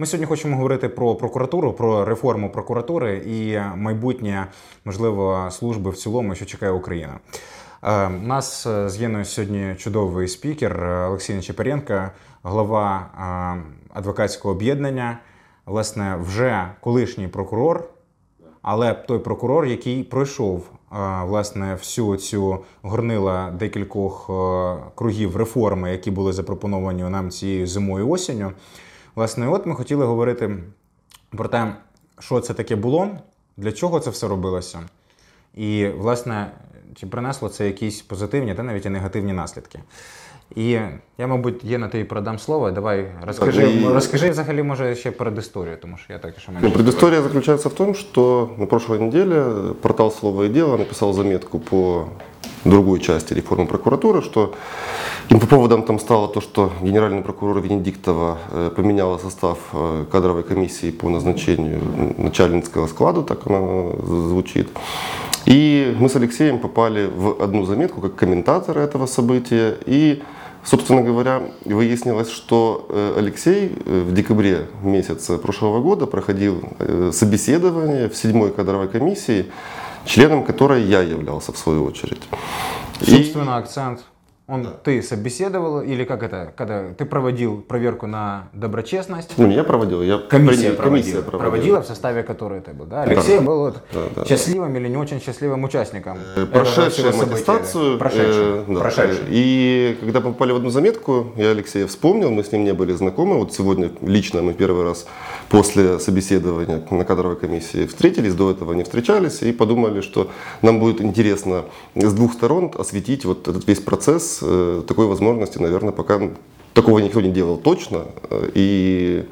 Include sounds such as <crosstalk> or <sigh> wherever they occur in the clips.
Ми сьогодні хочемо говорити про прокуратуру, про реформу прокуратури і майбутнє, можливо, служби в цілому, що чекає Україна. Е, У нас е, з Єною сьогодні чудовий спікер е, Олексій Нечепаренко, глава е, адвокатського об'єднання, власне, вже колишній прокурор, але той прокурор, який пройшов е, власне всю цю горнила декількох е, кругів реформи, які були запропоновані нам цією зимою осінню. Власне, от ми хотіли говорити про те, що це таке було, для чого це все робилося, і, власне, чи принесло це якісь позитивні та навіть і негативні наслідки. І я, мабуть, є на те і продам слово. Давай розкажи, і- розкажи взагалі, може, ще перед історію, тому що я так що Ну, предыстория заключается в том, что на прошлой неделе портал «Слово и дело» написал заметку по другой части реформы прокуратуры, что им по поводам там стало то, что генеральный прокурор Венедиктова э, поменяла состав э, кадровой комиссии по назначению начальницкого склада, так она звучит. И мы с Алексеем попали в одну заметку как комментаторы этого события. И, собственно говоря, выяснилось, что э, Алексей в декабре месяце прошлого года проходил собеседование в седьмой кадровой комиссии, членом которой я являлся в свою очередь. И- Собственно, акцент. Он, Ты собеседовал, или как это, когда ты проводил проверку на доброчестность? Ну, не я проводил, я Комиссия, при- проводила, проводила. проводила, в составе которой ты был. Да? Алексей был вот Да, да. счастливым или не очень счастливым участником. Э, Прошедшим аттестацию. Прошедшим. э, да. Прошедшим. И когда мы попали в одну заметку, я Алексея вспомнил, мы с ним не были знакомы. Вот сегодня лично мы первый раз после собеседования на кадровой комиссии встретились, до этого не встречались, и подумали, что нам будет интересно с двух сторон осветить вот этот весь процесс. Э, Такой возможности, наверное, пока такого никто не делал точно, э, и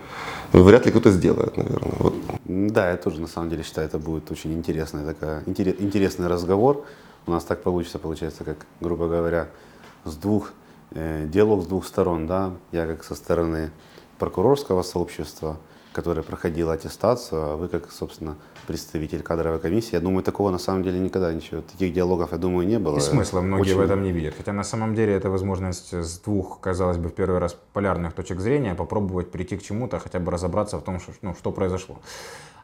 вряд ли кто-то сделает, наверное. Вот Да, я тоже на самом деле считаю, это будет очень интересный, такая, интере- интересный разговор. У нас так получится, получается, как, грубо говоря, с двух, э, диалог с двух сторон, да, я как со стороны прокурорского сообщества, которое проходило аттестацию, а вы как, собственно, представитель кадровой комиссии. Я думаю, такого на самом деле никогда ничего, таких диалогов, я думаю, не было. И смысла многие Очень- в этом не видят. Хотя на самом деле это возможность с двух, казалось бы, в первый раз полярных точек зрения попробовать прийти к чему-то, хотя бы разобраться в том, что, ну, что произошло.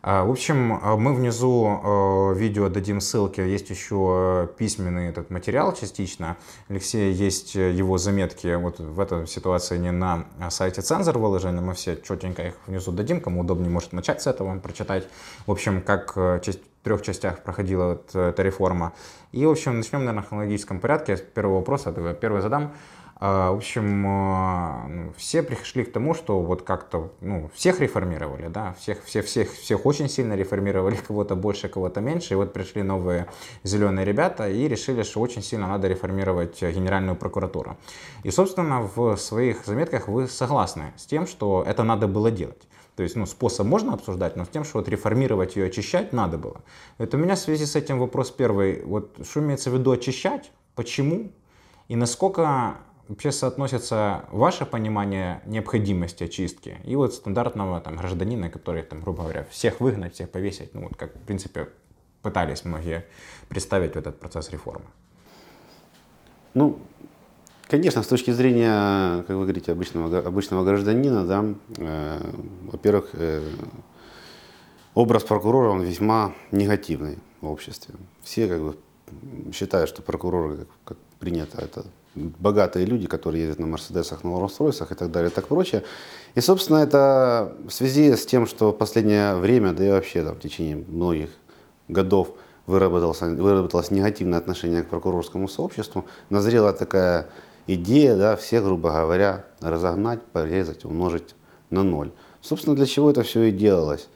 А, В общем, а, мы внизу э, видео дадим ссылки, есть еще письменный этот материал частично. Алексея есть э, его заметки вот в этой ситуации не на а, сайте Цензор выложены, мы все четенько их внизу дадим, кому удобнее может начать с этого прочитать. В общем, как э, в трех частях проходила э, эта реформа. И, в общем, начнем, наверное, в хронологическом порядке. С первого вопроса, первый задам. А, В общем, э, ну, все пришли к тому, что вот как-то, ну, всех реформировали, да, всех, всех, всех, всех очень сильно реформировали, <laughs> кого-то больше, кого-то меньше, и вот пришли новые зеленые ребята и решили, что очень сильно надо реформировать Генеральную прокуратуру. И, собственно, в своих заметках вы согласны с тем, что это надо было делать. То есть, ну, способ можно обсуждать, но с тем, что вот реформировать ее, очищать надо было. Это у меня в связи с этим вопрос первый. Вот что имеется в виду очищать? Почему? И насколько вообще соотносится ваше понимание необходимости очистки и вот стандартного там, гражданина, который, там, грубо говоря, всех выгнать, всех повесить, ну вот как, в принципе, пытались многие представить в этот процесс реформы. Ну, конечно, с точки зрения, как вы говорите, обычного, обычного гражданина, да, э, во-первых, э, образ прокурора, он весьма негативный в обществе. Все как бы считают, что прокуроры, как, как принято, это богатые люди, которые ездят на Мерседесах, на Роллс-Ройсах и так далее, и так прочее. И, собственно, это в связи с тем, что в последнее время, да и вообще там, в течение многих годов выработалось, выработалось негативное отношение к прокурорскому сообществу, назрела такая идея, да, всех, грубо говоря, разогнать, порезать, умножить на ноль. Собственно, для чего это все и делалось,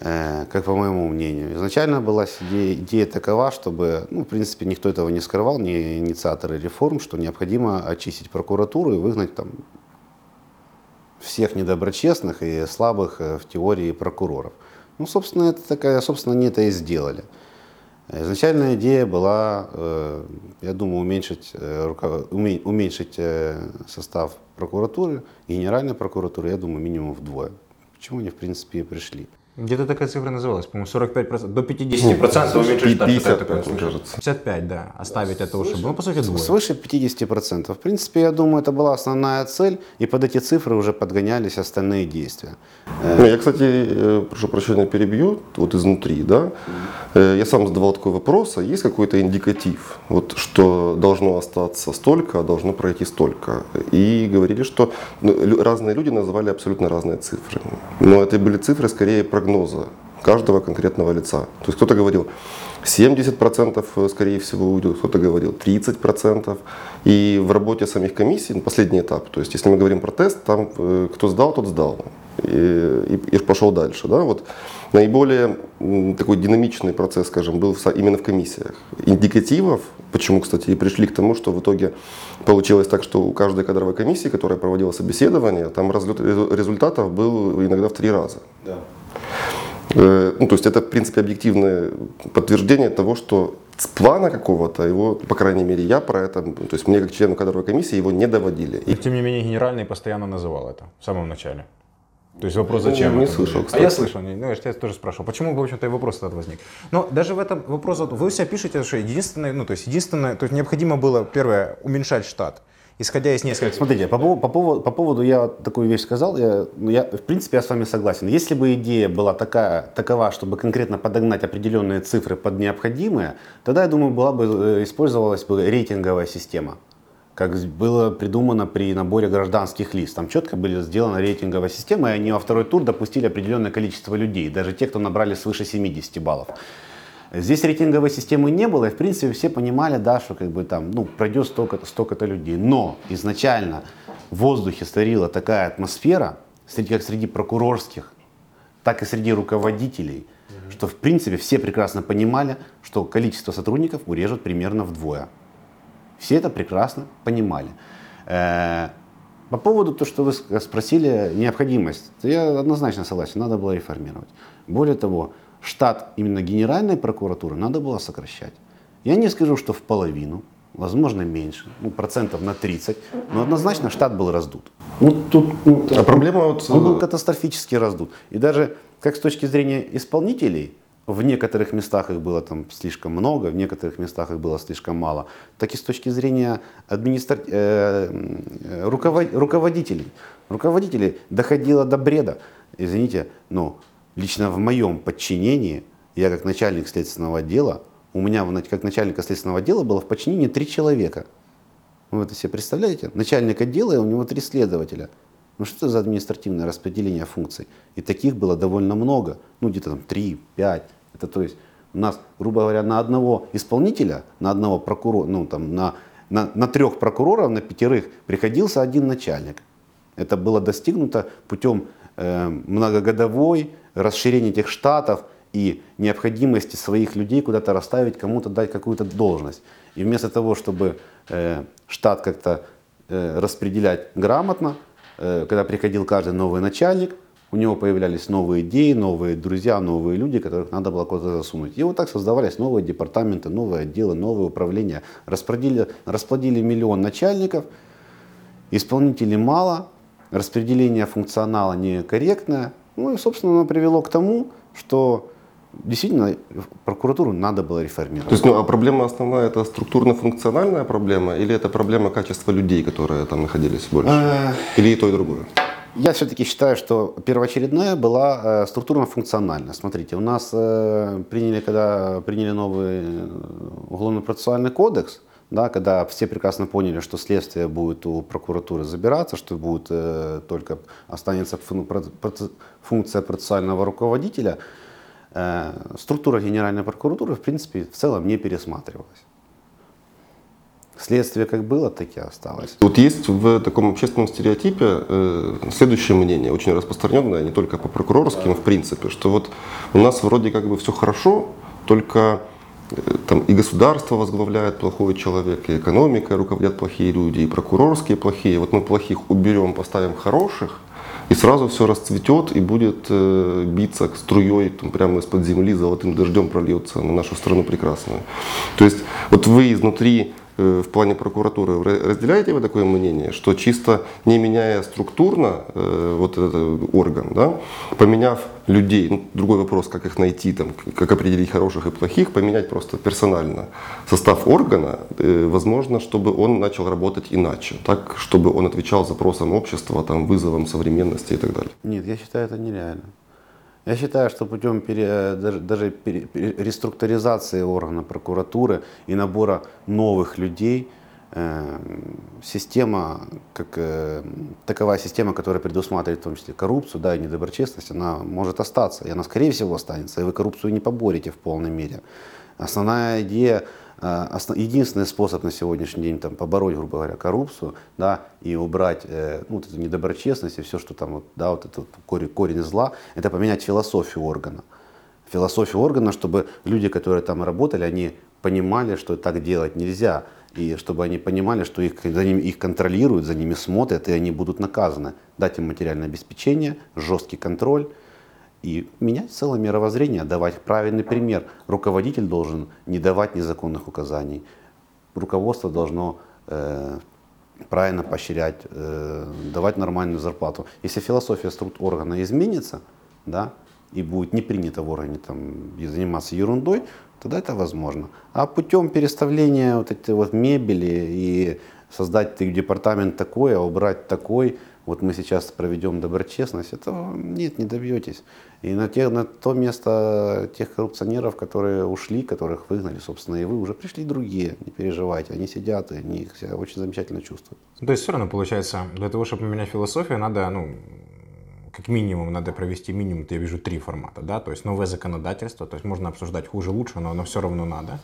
как по моему мнению. Изначально была идея, идея такова, чтобы, ну, в принципе, никто этого не скрывал, не инициаторы реформ, что необходимо очистить прокуратуру и выгнать там всех недоброчестных и слабых э, в теории прокуроров. Ну, собственно, это такая, собственно, они это и сделали. Изначальная идея была, э, я думаю, уменьшить, э, уменьшить э, состав прокуратуры, генеральной прокуратуры, я думаю, минимум вдвое. К чему они, в принципе, и пришли. Где-то такая цифра называлась, по-моему, 45%, до 50% уменьшить штат. 50, что-то такое мне слышал. кажется. 55, да, оставить этого, чтобы, ну, по сути, двое. Свыше 50%. В принципе, я думаю, это была основная цель, и под эти цифры уже подгонялись остальные действия. Ну, Я, кстати, э, прошу прощения, перебью, вот изнутри, да. Э, Я сам задавал такой вопрос, а есть какой-то индикатив, вот что должно остаться столько, а должно пройти столько. И говорили, что ну, разные люди называли абсолютно разные цифры. Но это были цифры скорее прогноза каждого конкретного лица. То есть кто-то говорил, 70% э, скорее всего уйдет, кто-то говорил 30%. И в работе самих комиссий, ну, последний этап, то есть если мы говорим про тест, там э, кто сдал, тот сдал. И, и- и пошел дальше. Да? Вот наиболее такой динамичный процесс, скажем, был в именно в комиссиях. Индикативов, почему, кстати, и пришли к тому, что в итоге получилось так, что у каждой кадровой комиссии, которая проводила собеседование, там разлет резу- результатов был иногда в три раза. Э, Ну, то есть это, в принципе, объективное подтверждение того, что с плана какого-то его, по крайней мере, я про это, то есть мне как члену кадровой комиссии его не доводили. И тем не менее, генеральный постоянно называл это в самом начале. То есть вопрос, зачем? Не это слышал, было? А кстати. я слышал, не- ну я тебя тоже спрашивал. Почему, в общем-то, и вопрос этот возник? Но даже в этом вопрос, вот вы себя пишете, что единственное, ну то есть единственное, то есть необходимо было, первое, уменьшать штат, исходя из нескольких... Смотрите, по, по, поводу, по поводу я такую вещь сказал, я, ну, я, в принципе, я с вами согласен. Если бы идея была такая, такова, чтобы конкретно подогнать определенные цифры под необходимые, тогда, я думаю, была бы, э, использовалась бы рейтинговая система, как было придумано при наборе гражданских лиц. Там четко были сделана рейтинговая система, и они во второй тур допустили определенное количество людей, даже те, кто набрали свыше 70 баллов. Здесь рейтинговой системы не было, и в принципе все понимали, да, что как бы там, ну, пройдет столько-то, столько-то людей. Но изначально в воздухе царила такая атмосфера, среди, как среди прокурорских, так и среди руководителей, что в принципе все прекрасно понимали, что количество сотрудников урежут примерно вдвое. Все это прекрасно понимали. Э, По поводу того, что вы спросили, необходимость, то я однозначно согласен, надо было реформировать. Более того, штат именно Генеральной прокуратуры надо было сокращать. Я не скажу, что в половину, возможно меньше, ну, процентов на 30, но однозначно штат был раздут. ну, тут, ну, а проблема вот... Он был катастрофически раздут. И даже как с точки зрения исполнителей, в некоторых местах их было там слишком много, в некоторых местах их было слишком мало, так и с точки зрения администра... э, э, руковод- руководителей. Руководителей доходило до бреда. Извините, но лично в моем подчинении, я как начальник следственного отдела, у меня как начальника следственного отдела было в подчинении три человека. Вы это себе представляете? Начальник отдела, и у него три следователя. Ну что это за административное распределение функций? И таких было довольно много. Ну где-то там три, пять. Это то есть у нас, грубо говоря, на одного исполнителя, на одного прокурора, ну там на, на, на трех прокуроров, на пятерых приходился один начальник. Это было достигнуто путем э, многогодовой расширения этих штатов и необходимости своих людей куда-то расставить, кому-то дать какую-то должность. И вместо того, чтобы э, штат как-то э, распределять грамотно, э, когда приходил каждый новый начальник, у него появлялись новые идеи, новые друзья, новые люди, которых надо было куда-то засунуть. И вот так создавались новые департаменты, новые отделы, новые управления. Расплодили, расплодили миллион начальников, исполнителей мало, распределение функционала некорректное. Ну и, собственно, оно привело к тому, что действительно прокуратуру надо было реформировать. То есть, ну, а проблема основная это структурно-функциональная проблема или это проблема качества людей, которые там находились больше? Э, Или и то, и другое? Я все-таки считаю, что первоочередная была э, структурно-функциональная. Смотрите, у нас э, приняли, когда приняли новый э, уголовно-процессуальный кодекс, да, когда все прекрасно поняли, что следствие будет у прокуратуры забираться, что будет э, только останется функция процессуального руководителя, э, структура Генеральной прокуратуры, в принципе, в целом не пересматривалась. Следствие как было, так и осталось. Вот есть в таком общественном стереотипе э, следующее мнение, очень распространенное, не только по прокурорским, в принципе, что вот у нас вроде как бы все хорошо, только там и государство возглавляет плохой человек, и экономика руководят плохие люди, и прокурорские плохие. Вот мы плохих уберем, поставим хороших, и сразу все расцветет и будет э, биться струей там, прямо из-под земли, золотым дождем прольется на нашу страну прекрасную. То есть вот вы изнутри э, в плане прокуратуры, ра- разделяете вы такое мнение, что чисто не меняя структурно э, вот этот орган, да, поменяв людей, ну, другой вопрос, как их найти, там, как определить хороших и плохих, поменять просто персонально состав органа, э, возможно, чтобы он начал работать иначе, так, чтобы он отвечал запросам общества, там, вызовам современности и так далее. Нет, я считаю это нереально. Я считаю, что путем пере- даже, даже пере- пере- реструктуризации органа прокуратуры и набора новых людей э, система, как э, таковая система, которая предусматривает в том числе коррупцию, да, и недоброчестность, она может остаться, и она скорее всего останется, и вы коррупцию не поборете в полной мере. Основная идея, э, единственный способ на сегодняшний день там, побороть, грубо говоря, коррупцию, да, и убрать э, ну, вот эту недоброчестность и все, что там, да, вот этот корень, корень зла, это поменять философию органа. Философию органа, чтобы люди, которые там работали, они понимали, что так делать нельзя, и чтобы они понимали, что их, за ними, их контролируют, за ними смотрят, и они будут наказаны. Дать им материальное обеспечение, жесткий контроль, и менять целое мировоззрение, давать правильный пример. Руководитель должен не давать незаконных указаний. Руководство должно э, правильно поощрять, э, давать нормальную зарплату. Если философия структур органа изменится, да, и будет не принято в органе там, заниматься ерундой, тогда это возможно. А путем переставления вот этой вот мебели и создать департамент такой, а убрать такой, вот мы сейчас проведем доброчестность, этого нет, не добьетесь. И на, те, на то место тех коррупционеров, которые ушли, которых выгнали, собственно, и вы, уже пришли другие, не переживайте, они сидят, и они себя очень замечательно чувствуют. То есть все равно получается, для того, чтобы поменять философию, надо, ну, как минимум, надо провести минимум, я вижу, три формата, да, то есть новое законодательство, то есть можно обсуждать хуже, лучше, но оно все равно надо.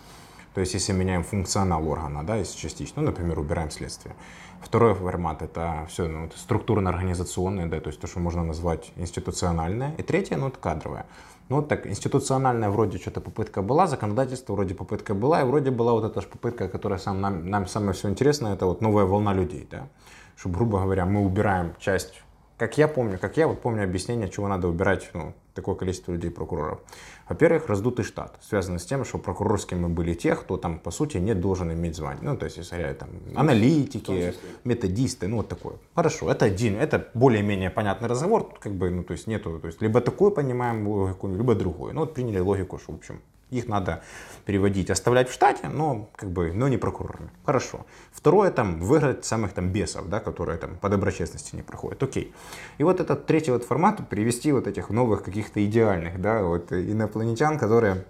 То есть если меняем функционал органа, да, если частично, ну, например, убираем следствие. Второй формат это все ну, структурно-организационное, да, то есть то, что можно назвать институциональное. И третье, ну, это кадровое. Ну, вот так, институциональная вроде что-то попытка была, законодательство вроде попытка была, и вроде была вот эта же попытка, которая сам, нам, нам самое все интересное, это вот новая волна людей, да. Чтобы, грубо говоря, мы убираем часть, как я помню, как я вот помню объяснение, чего надо убирать, ну, такое количество людей, прокуроров. Во-первых, раздутый штат, связано с тем, что прокурорскими были те, кто там, по сути, не должен иметь звания. Ну, то есть, если говоря, там, аналитики, методисты, ну, вот такое. Хорошо, это один, это более-менее понятный разговор, как бы, ну, то есть, нету, то есть, либо такую понимаем логику, либо другую. Ну, вот приняли логику, что, в общем, их надо переводить, оставлять в штате, но как бы, но не прокурорами. Хорошо. Второе, там, выиграть самых там бесов, да, которые там по доброчестности не проходят. Окей. И вот этот третий вот формат, привести вот этих новых каких-то идеальных, да, вот инопланетян, которые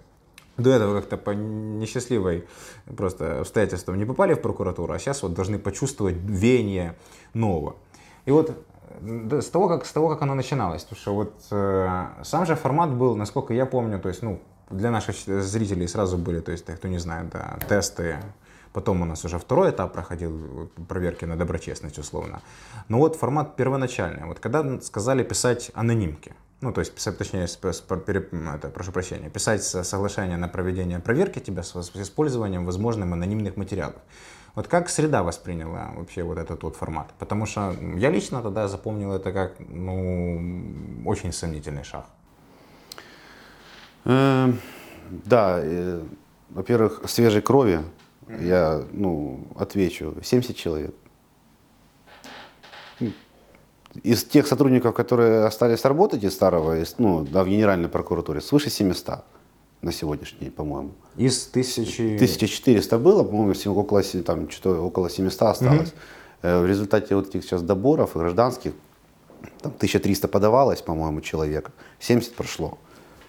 до этого как-то по несчастливой просто обстоятельствам не попали в прокуратуру, а сейчас вот должны почувствовать веяние нового. И вот с того, как, с того, как оно начиналось, потому что вот э, сам же формат был, насколько я помню, то есть, ну, для наших зрителей сразу были, то есть, кто не знает, да, тесты, потом у нас уже второй этап проходил, проверки на доброчестность условно. Но вот формат первоначальный, вот когда сказали писать анонимки, ну, то есть, писать, точнее, это, прошу прощения, писать со- соглашение на проведение проверки тебя с, с использованием возможным анонимных материалов. Вот как среда восприняла вообще вот этот вот формат? Потому что я лично тогда запомнил это как, ну, очень сомнительный шаг. Э, Да, э, во-первых, свежей крови я ну, отвечу 70 человек. Из тех сотрудников, которые остались работать из старого, из, ну, да, в Генеральной прокуратуре, свыше 700 на сегодняшний день, по-моему. Из тысячи... 1400 было, по-моему, около, там, что около 700 осталось. Э, В результате вот этих сейчас доборов гражданских, там 1300 подавалось, по-моему, человек, 70 прошло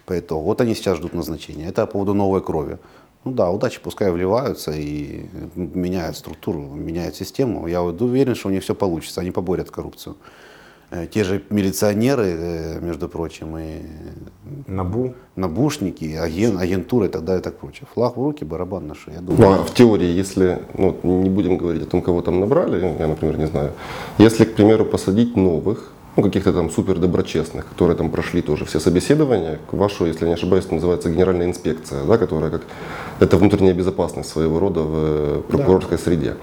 по итогу. Вот они сейчас ждут назначения. Это по поводу новой крови. Ну да, удачи пускай вливаются и меняют структуру, меняют систему. Я уверен, что у них все получится, они поборят коррупцию. Э, Те же милиционеры, э, между прочим, и Набу. набушники, аген, агентуры и так далее и так прочее. Флаг в руки, барабан на шее. Я Ну, думаю, а в теории, если, ну, не будем говорить о том, кого там набрали, я, например, не знаю, если, к примеру, посадить новых, ну, каких-то там супер доброчестных, которые там прошли тоже все собеседования, к вашу, если я не ошибаюсь, называется генеральная инспекция, да, которая как, это внутренняя безопасность своего рода в э, прокурорской среде.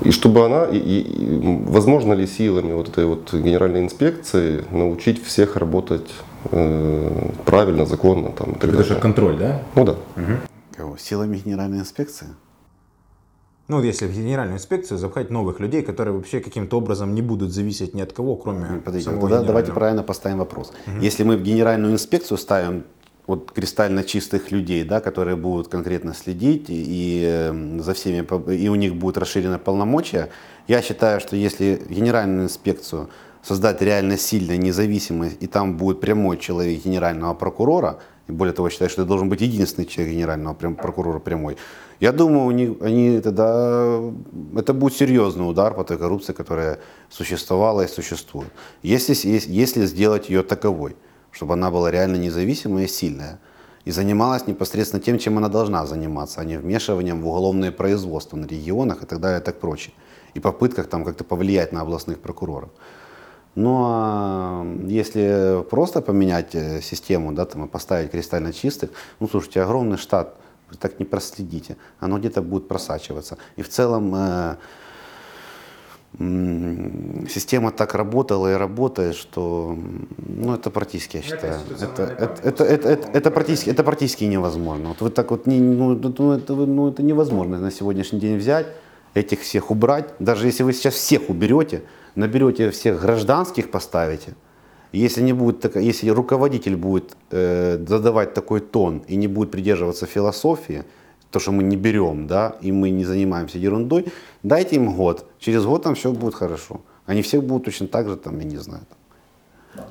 И чтобы она, и, и- возможно ли силами вот этой вот генеральной инспекции научить всех работать э, правильно, законно там, и так Это же далее? контроль, да? Ну да. кого? Силами генеральной инспекции? Ну, если в генеральную инспекцию запхать новых людей, которые вообще каким-то образом не будут зависеть ни от кого, кроме Подождите, самого тогда давайте правильно поставим вопрос. Если мы в генеральную инспекцию ставим вот кристально чистых людей, да, которые будут конкретно следить и, и, э, за всеми, и у них будет расширено полномочия, я считаю, что если генеральную инспекцию создать реально сильно независимой, и там будет прямой человек генерального прокурора, и более того, считаю, что это должен быть единственный человек генерального прям- прокурора прямой, я думаю, у них, они тогда, это будет серьезный удар по той коррупции, которая существовала и существует. Если, если сделать ее таковой, чтобы она была реально независимая и сильная, и занималась непосредственно тем, чем она должна заниматься, а не вмешиванием в уголовное производство на регионах и так далее и так прочее. И попытках там как-то повлиять на областных прокуроров. Ну а если просто поменять э, систему, да, там, и поставить кристально чистых, ну слушайте, огромный штат, вы так не проследите, оно где-то будет просачиваться. И в целом э, система так работала и работает, что ну, это практически, я считаю, это, это, это, это, это, это практически, это практически невозможно. Вот вы так вот, не, ну, это- ну, это, ну, это невозможно на сегодняшний день взять, этих всех убрать. Даже если вы сейчас всех уберете, наберете всех гражданских, поставите, если, не будет, если руководитель будет э, задавать такой тон и не будет придерживаться философии, то, что мы не берем, да, и мы не занимаемся ерундой, дайте им год. Через год там все будет хорошо. Они все будут точно так же, там, я не знаю, там,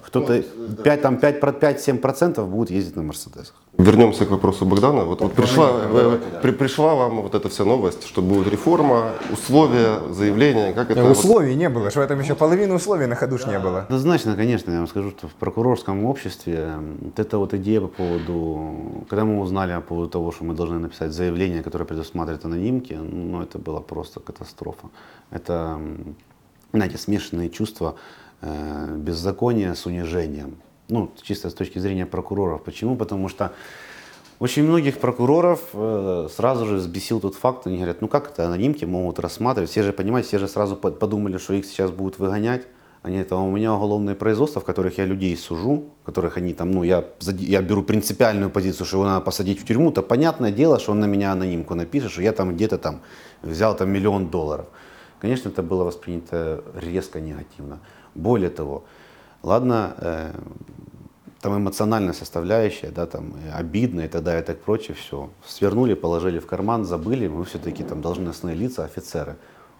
кто-то 5, там 5, 5-7% будут ездить на Мерседесах. Вернемся к вопросу Богдана. Вот, вот пришла, э, при- пришла вам вот эта вся новость, что будет реформа, условия, заявления, как это... Э, вот- Условий не было, что в этом еще половины условий на ходу ж не было. Однозначно, конечно, я вам скажу, что в прокурорском обществе вот эта вот идея по поводу, когда мы узнали по поводу того, что мы должны написать заявление, которое предусматривает анонимки, ну это была просто катастрофа. Это, знаете, смешанные чувства э, беззакония с унижением. Ну, чисто с точки зрения прокуроров. Почему? Потому что очень многих прокуроров э, сразу же взбесил тот факт, они говорят, ну как это анонимки могут рассматривать, все же, понимаете, все же сразу по- подумали, что их сейчас будут выгонять. Они это, «А у меня уголовные производства, в которых я людей сужу, в которых они там, ну я, я беру принципиальную позицию, что его надо посадить в тюрьму, то понятное дело, что он на меня анонимку напишет, что я там где-то там взял там миллион долларов. Конечно, это было воспринято резко негативно. Более того, ладно, э, там эмоциональная составляющая, да, там и обидно и так далее, и так прочее, все. Свернули, положили в карман, забыли, мы все-таки там должностные лица, офицеры,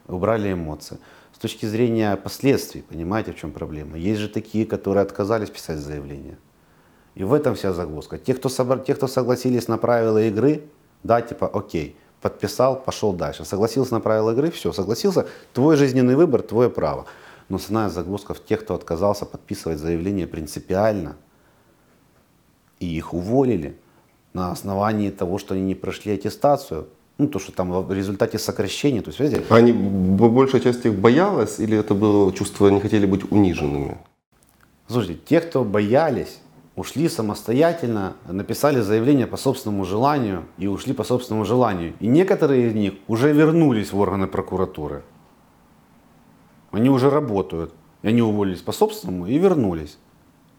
убрали эмоции. С точки зрения последствий, понимаете, в чем проблема? Есть же такие, которые отказались писать заявление. И в этом вся загвоздка. Те, кто, собра- те, кто согласились на правила игры, да, типа, окей, подписал, пошел дальше. Согласился на правила игры, все, согласился, твой жизненный выбор, твое право. Но основная загвоздка в тех, кто отказался подписывать заявление принципиально, и их уволили на основании того, что они не прошли аттестацию. Ну, то, что там в результате сокращения, то есть, видите, Они, б- большая часть их боялась или это было чувство, не хотели быть униженными? Слушайте, те, кто боялись, ушли самостоятельно, написали заявление по собственному желанию и ушли по собственному желанию. И некоторые из них уже вернулись в органы прокуратуры. Они уже работают. И они уволились по собственному и вернулись.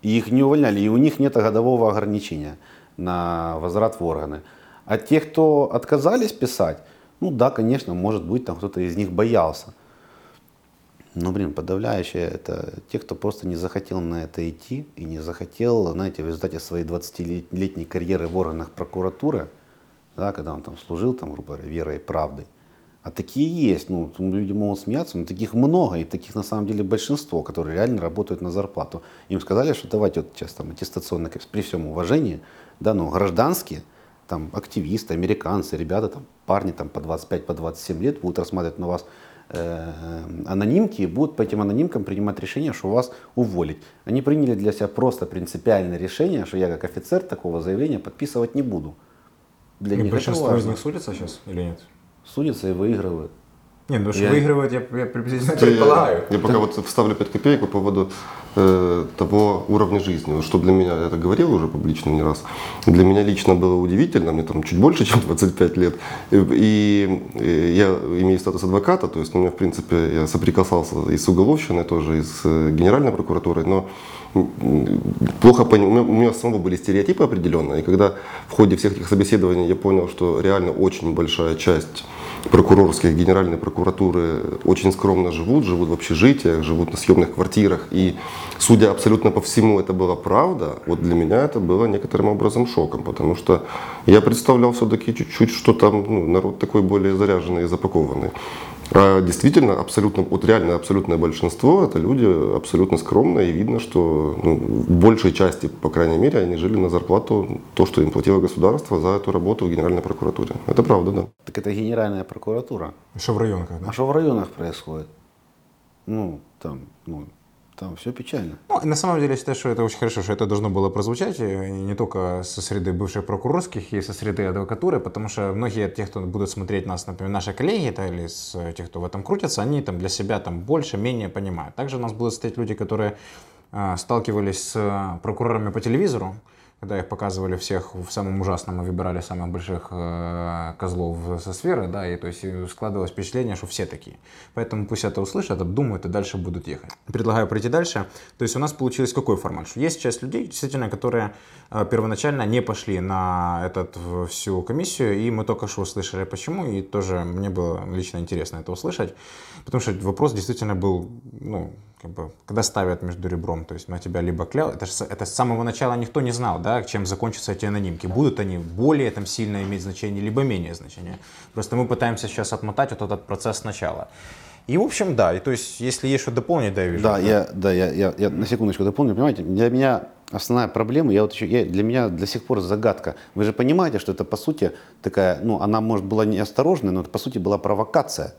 И их не увольняли, и у них нет годового ограничения на возврат в органы. А те, кто отказались писать, ну да, конечно, может быть, там кто-то из них боялся. Ну, блин, подавляющее это те, кто просто не захотел на это идти и не захотел, знаете, в результате своей 20-летней карьеры в органах прокуратуры, да, когда он там служил, там, грубо говоря, верой и правдой. А такие есть, ну, люди могут смеяться, но таких много, и таких на самом деле большинство, которые реально работают на зарплату. Им сказали, что давайте вот сейчас там аттестационный, курс, при всем уважении, да, ну, гражданские, там, активисты, американцы, ребята, там, парни там по 25, по 27 лет будут рассматривать на вас анонимки и будут по этим анонимкам принимать решение, что вас уволить. Они приняли для себя просто принципиальное решение, что я как офицер такого заявления подписывать не буду. Для И них большинство из них судятся сейчас или нет? Судятся и выигрывают. Не, ну что Я- выигрывают, я, я приблизительно Я, предполагаю. я пока вот вставлю 5 копеек по поводу э, того уровня жизни. Что для меня, я это говорил уже публично не раз, для меня лично было удивительно, мне там чуть больше, <laughs> чем 25 лет, и, и, э, я имею статус адвоката, то есть у меня, в принципе, я соприкасался и с уголовщиной тоже, и с э, генеральной прокуратурой, но плохо меня, у меня самого были стереотипы определенные, и когда в ходе всех этих собеседований я понял, что реально очень большая часть прокурорских, Генеральной прокуратуры очень скромно живут, живут в общежитиях, живут на съемных квартирах. И, судя абсолютно по всему, это была правда, вот для меня это было некоторым образом шоком, потому что я представлял все-таки чуть-чуть, что там ну, народ такой более заряженный и запакованный. А действительно, абсолютно, вот реально абсолютное большинство это люди абсолютно скромные, и видно, что ну, в большей части, по крайней мере, они жили на зарплату, то, что им платило государство за эту работу в Генеральной прокуратуре. Это правда, да. Так это Генеральная прокуратура. Что в районах, да? А что в районах происходит? Ну, там, ну, там все печально. Ну, на самом деле, я считаю, что это очень хорошо, что это должно было прозвучать не только со среды бывших прокурорских и со среды адвокатуры, потому что многие тех, кто будут смотреть нас, например, наши коллеги, да, или с тех, кто в этом крутятся, они там для себя там больше, менее понимают. Также у нас будут стоять люди, которые э, сталкивались с э, прокурорами по телевизору, когда их показывали всех в самом ужасном и выбирали самых больших э, козлов со сферы, да, и то есть и складывалось впечатление, что все такие. Поэтому пусть это услышат, обдумают и дальше будут ехать. Предлагаю пройти дальше. То есть у нас получилось какой формат? Что есть часть людей, действительно, которые э, первоначально не пошли на этот всю комиссию, и мы только что услышали почему, и тоже мне было лично интересно это услышать, потому что вопрос действительно был, ну, как бы, когда ставят между ребром, то есть мы тебя либо клял, это, же это с самого начала никто не знал, да, чем закончатся эти анонимки. Будут они более там сильно иметь значение, либо менее значение. Просто мы пытаемся сейчас отмотать вот этот процесс сначала. И, в общем, да, и то есть, если есть что дополнить, да, я вижу. Да, я, да, я, я, я на секундочку дополню. Понимаете, для меня основная проблема, я вот еще, я, для меня до сих пор загадка. Вы же понимаете, что это по сути такая, ну, она может была неосторожная, но это по сути была провокация.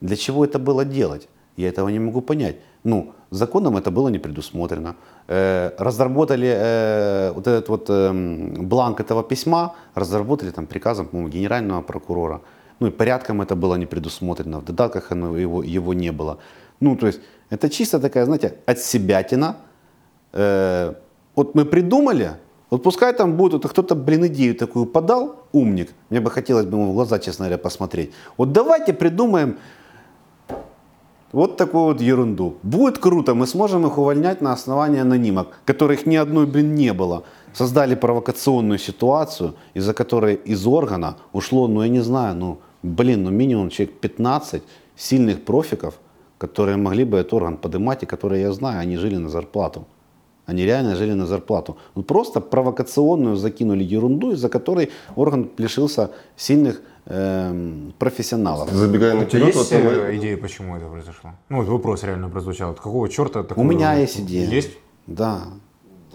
Для чего это было делать? Я этого не могу понять. Ну, законом это было не предусмотрено. Э, разработали э, вот этот вот эм, бланк этого письма, разработали там приказом, по-моему, генерального прокурора. Ну и порядком это было не предусмотрено, в додатках оно, его, его не было. Ну, то есть это чисто такая, знаете, отсебятина. Э, вот мы придумали, вот пускай там будет, вот кто-то, блин, идею такую подал, умник, мне бы хотелось бы ему в глаза, честно говоря, посмотреть. Вот давайте придумаем вот такую вот ерунду. Будет круто, мы сможем их увольнять на основании анонимок, которых ни одной, блин, не было. Создали провокационную ситуацию, из-за которой из органа ушло, ну я не знаю, ну блин, ну минимум человек 15 сильных профиков, которые могли бы этот орган поднимать и которые, я знаю, они жили на зарплату. Они реально жили на зарплату. Ну, просто провокационную закинули ерунду, из-за которой орган лишился сильных профессионалов. Забегая У наперед, есть вот мы- э, идея, почему это произошло? Ну, вот вопрос реально прозвучал. Вот Какого черта У такое? меня есть идея. Есть? Да.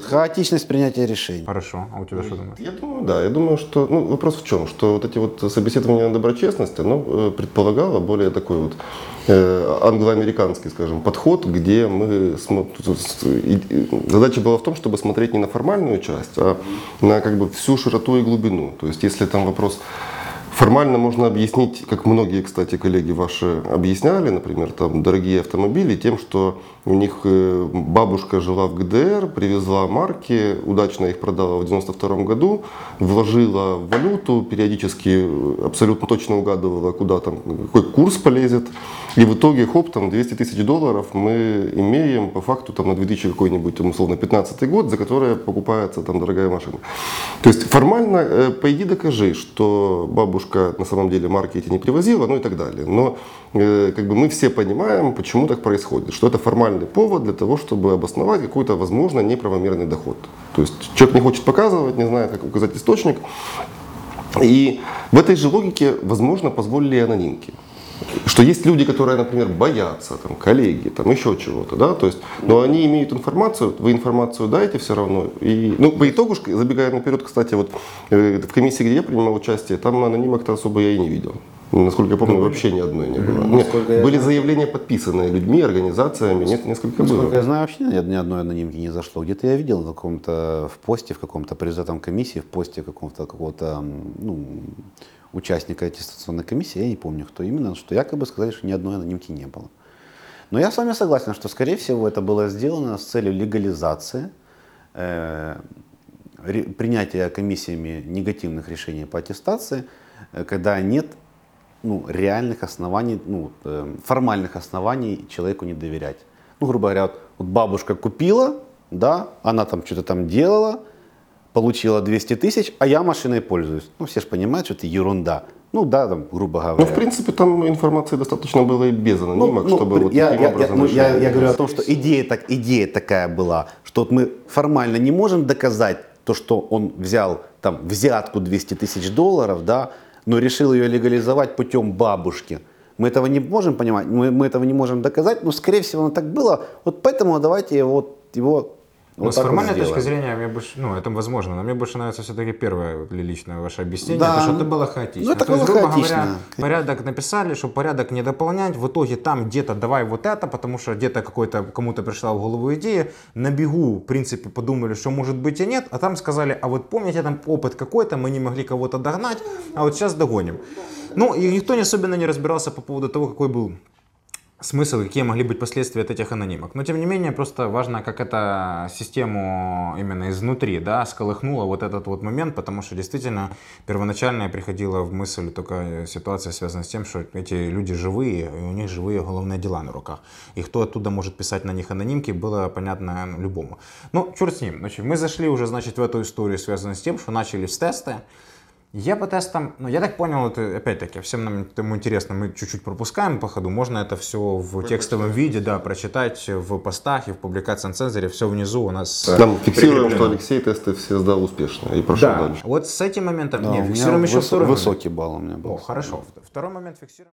Хаотичность принятия решений. Хорошо. А у тебя что думаешь? Я думаю, да, я думаю, что ну, вопрос в чем, что вот эти вот собеседования на доброчестность, оно э, предполагало более такой вот э, англо-американский, скажем, подход, где мы задача была в том, чтобы смотреть не на формальную часть, а на как бы всю широту и глубину. То есть, если там вопрос Формально можно объяснить, как многие, кстати, коллеги ваши объясняли, например, там дорогие автомобили, тем, что у них э, бабушка жила в ГДР, привезла марки, удачно их продала в 92 году, вложила в валюту, периодически э, абсолютно точно угадывала, куда там, какой курс полезет. И в итоге, хоп, там 200 тысяч долларов мы имеем по факту там на 2000 какой-нибудь, там, условно, 15 год, за которое покупается там дорогая машина. То есть формально, э, пойди докажи, что бабушка на самом деле марки эти не привозила, ну и так далее. Но э, как бы мы все понимаем, почему так происходит, что это формальный повод для того, чтобы обосновать какой-то, возможно, неправомерный доход. То есть человек не хочет показывать, не знает, как указать источник. И в этой же логике, возможно, позволили анонимки. Что есть люди, которые, например, боятся, там, коллеги, там, еще чего-то, да, то есть, но они имеют информацию, вы информацию даете все равно, и, ну, по итогу, забегая наперед, кстати, вот, э, в комиссии, где я принимал участие, там анонимок-то особо я и не видел. Насколько я помню, вообще ни одной не было. Нет, я были заявления, подписанные людьми, организациями, нет, несколько было. Насколько я знаю, вообще ни, одной анонимки не зашло. Где-то я видел в каком-то в посте, в каком-то председателем комиссии, в посте какого-то какого-то ну, участника аттестационной комиссии, я не помню, кто именно, что якобы сказали, что ни одной анонимки не было. Но я с вами согласен, что, скорее всего, это было сделано с целью легализации э, принятия комиссиями негативных решений по аттестации, э, когда нет ну, реальных оснований, ну, э, формальных оснований человеку не доверять. Ну, грубо говоря, вот, вот бабушка купила, да, она там что-то там делала, получила 200 тысяч, а я машиной пользуюсь. Ну, все же понимают, что это ерунда. Ну да, там, грубо говоря. Ну, в принципе, там информации достаточно было и без анонимок, Ну, чтобы ну, вот я, таким я- я- образом ну, я- я говорю о том, что идея, так, идея такая была, что вот мы формально не можем доказать то, что он взял там взятку 200 тысяч долларов, да, но решил ее легализовать путем бабушки. Мы этого не можем понимать, мы, мы этого не можем доказать, но скорее всего оно так было. Вот поэтому давайте его, вот, его Ну, вот с формальной точки зрения, мне больше, ну, это возможно, но мне больше нравится все-таки первое личное ваше объяснение, Да. то, что это было хаотично. Ну, это то есть, было грубо хаотично. говоря, порядок написали, что порядок не дополнять, в итоге там где-то давай вот это, потому что где-то какой-то, кому-то пришла в голову идея, на бегу, в принципе, подумали, что может быть и нет, а там сказали, а вот помните, там опыт какой-то, мы не могли кого-то догнать, а вот сейчас догоним. Ну, и никто не особенно не разбирался по поводу того, какой был смысл, какие могли быть последствия от этих анонимок. Но тем не менее, просто важно, как это систему именно изнутри, да, сколыхнуло вот этот вот момент, потому что действительно первоначально приходила в мысль только ситуация связана с тем, что эти люди живые, и у них живые уголовные дела на руках. И кто оттуда может писать на них анонимки, было понятно ну, любому. Ну, черт с ним. Значит, мы зашли уже, значит, в эту историю, связанную с тем, что начали с теста. Я по тестам, ну я так понял, это опять-таки, всем нам этому интересно, мы чуть-чуть пропускаем по ходу, можно это все в текстовом виде, да, прочитать в постах и в публикации на цензоре, все внизу у нас Там фиксируем, что Алексей тесты все сдал успешно и прошел Да, дальше. вот с этим моментом, Да, не, у меня фиксируем еще выс- второй момент. Высокий балл у меня был. О, хорошо. Второй момент фиксируем.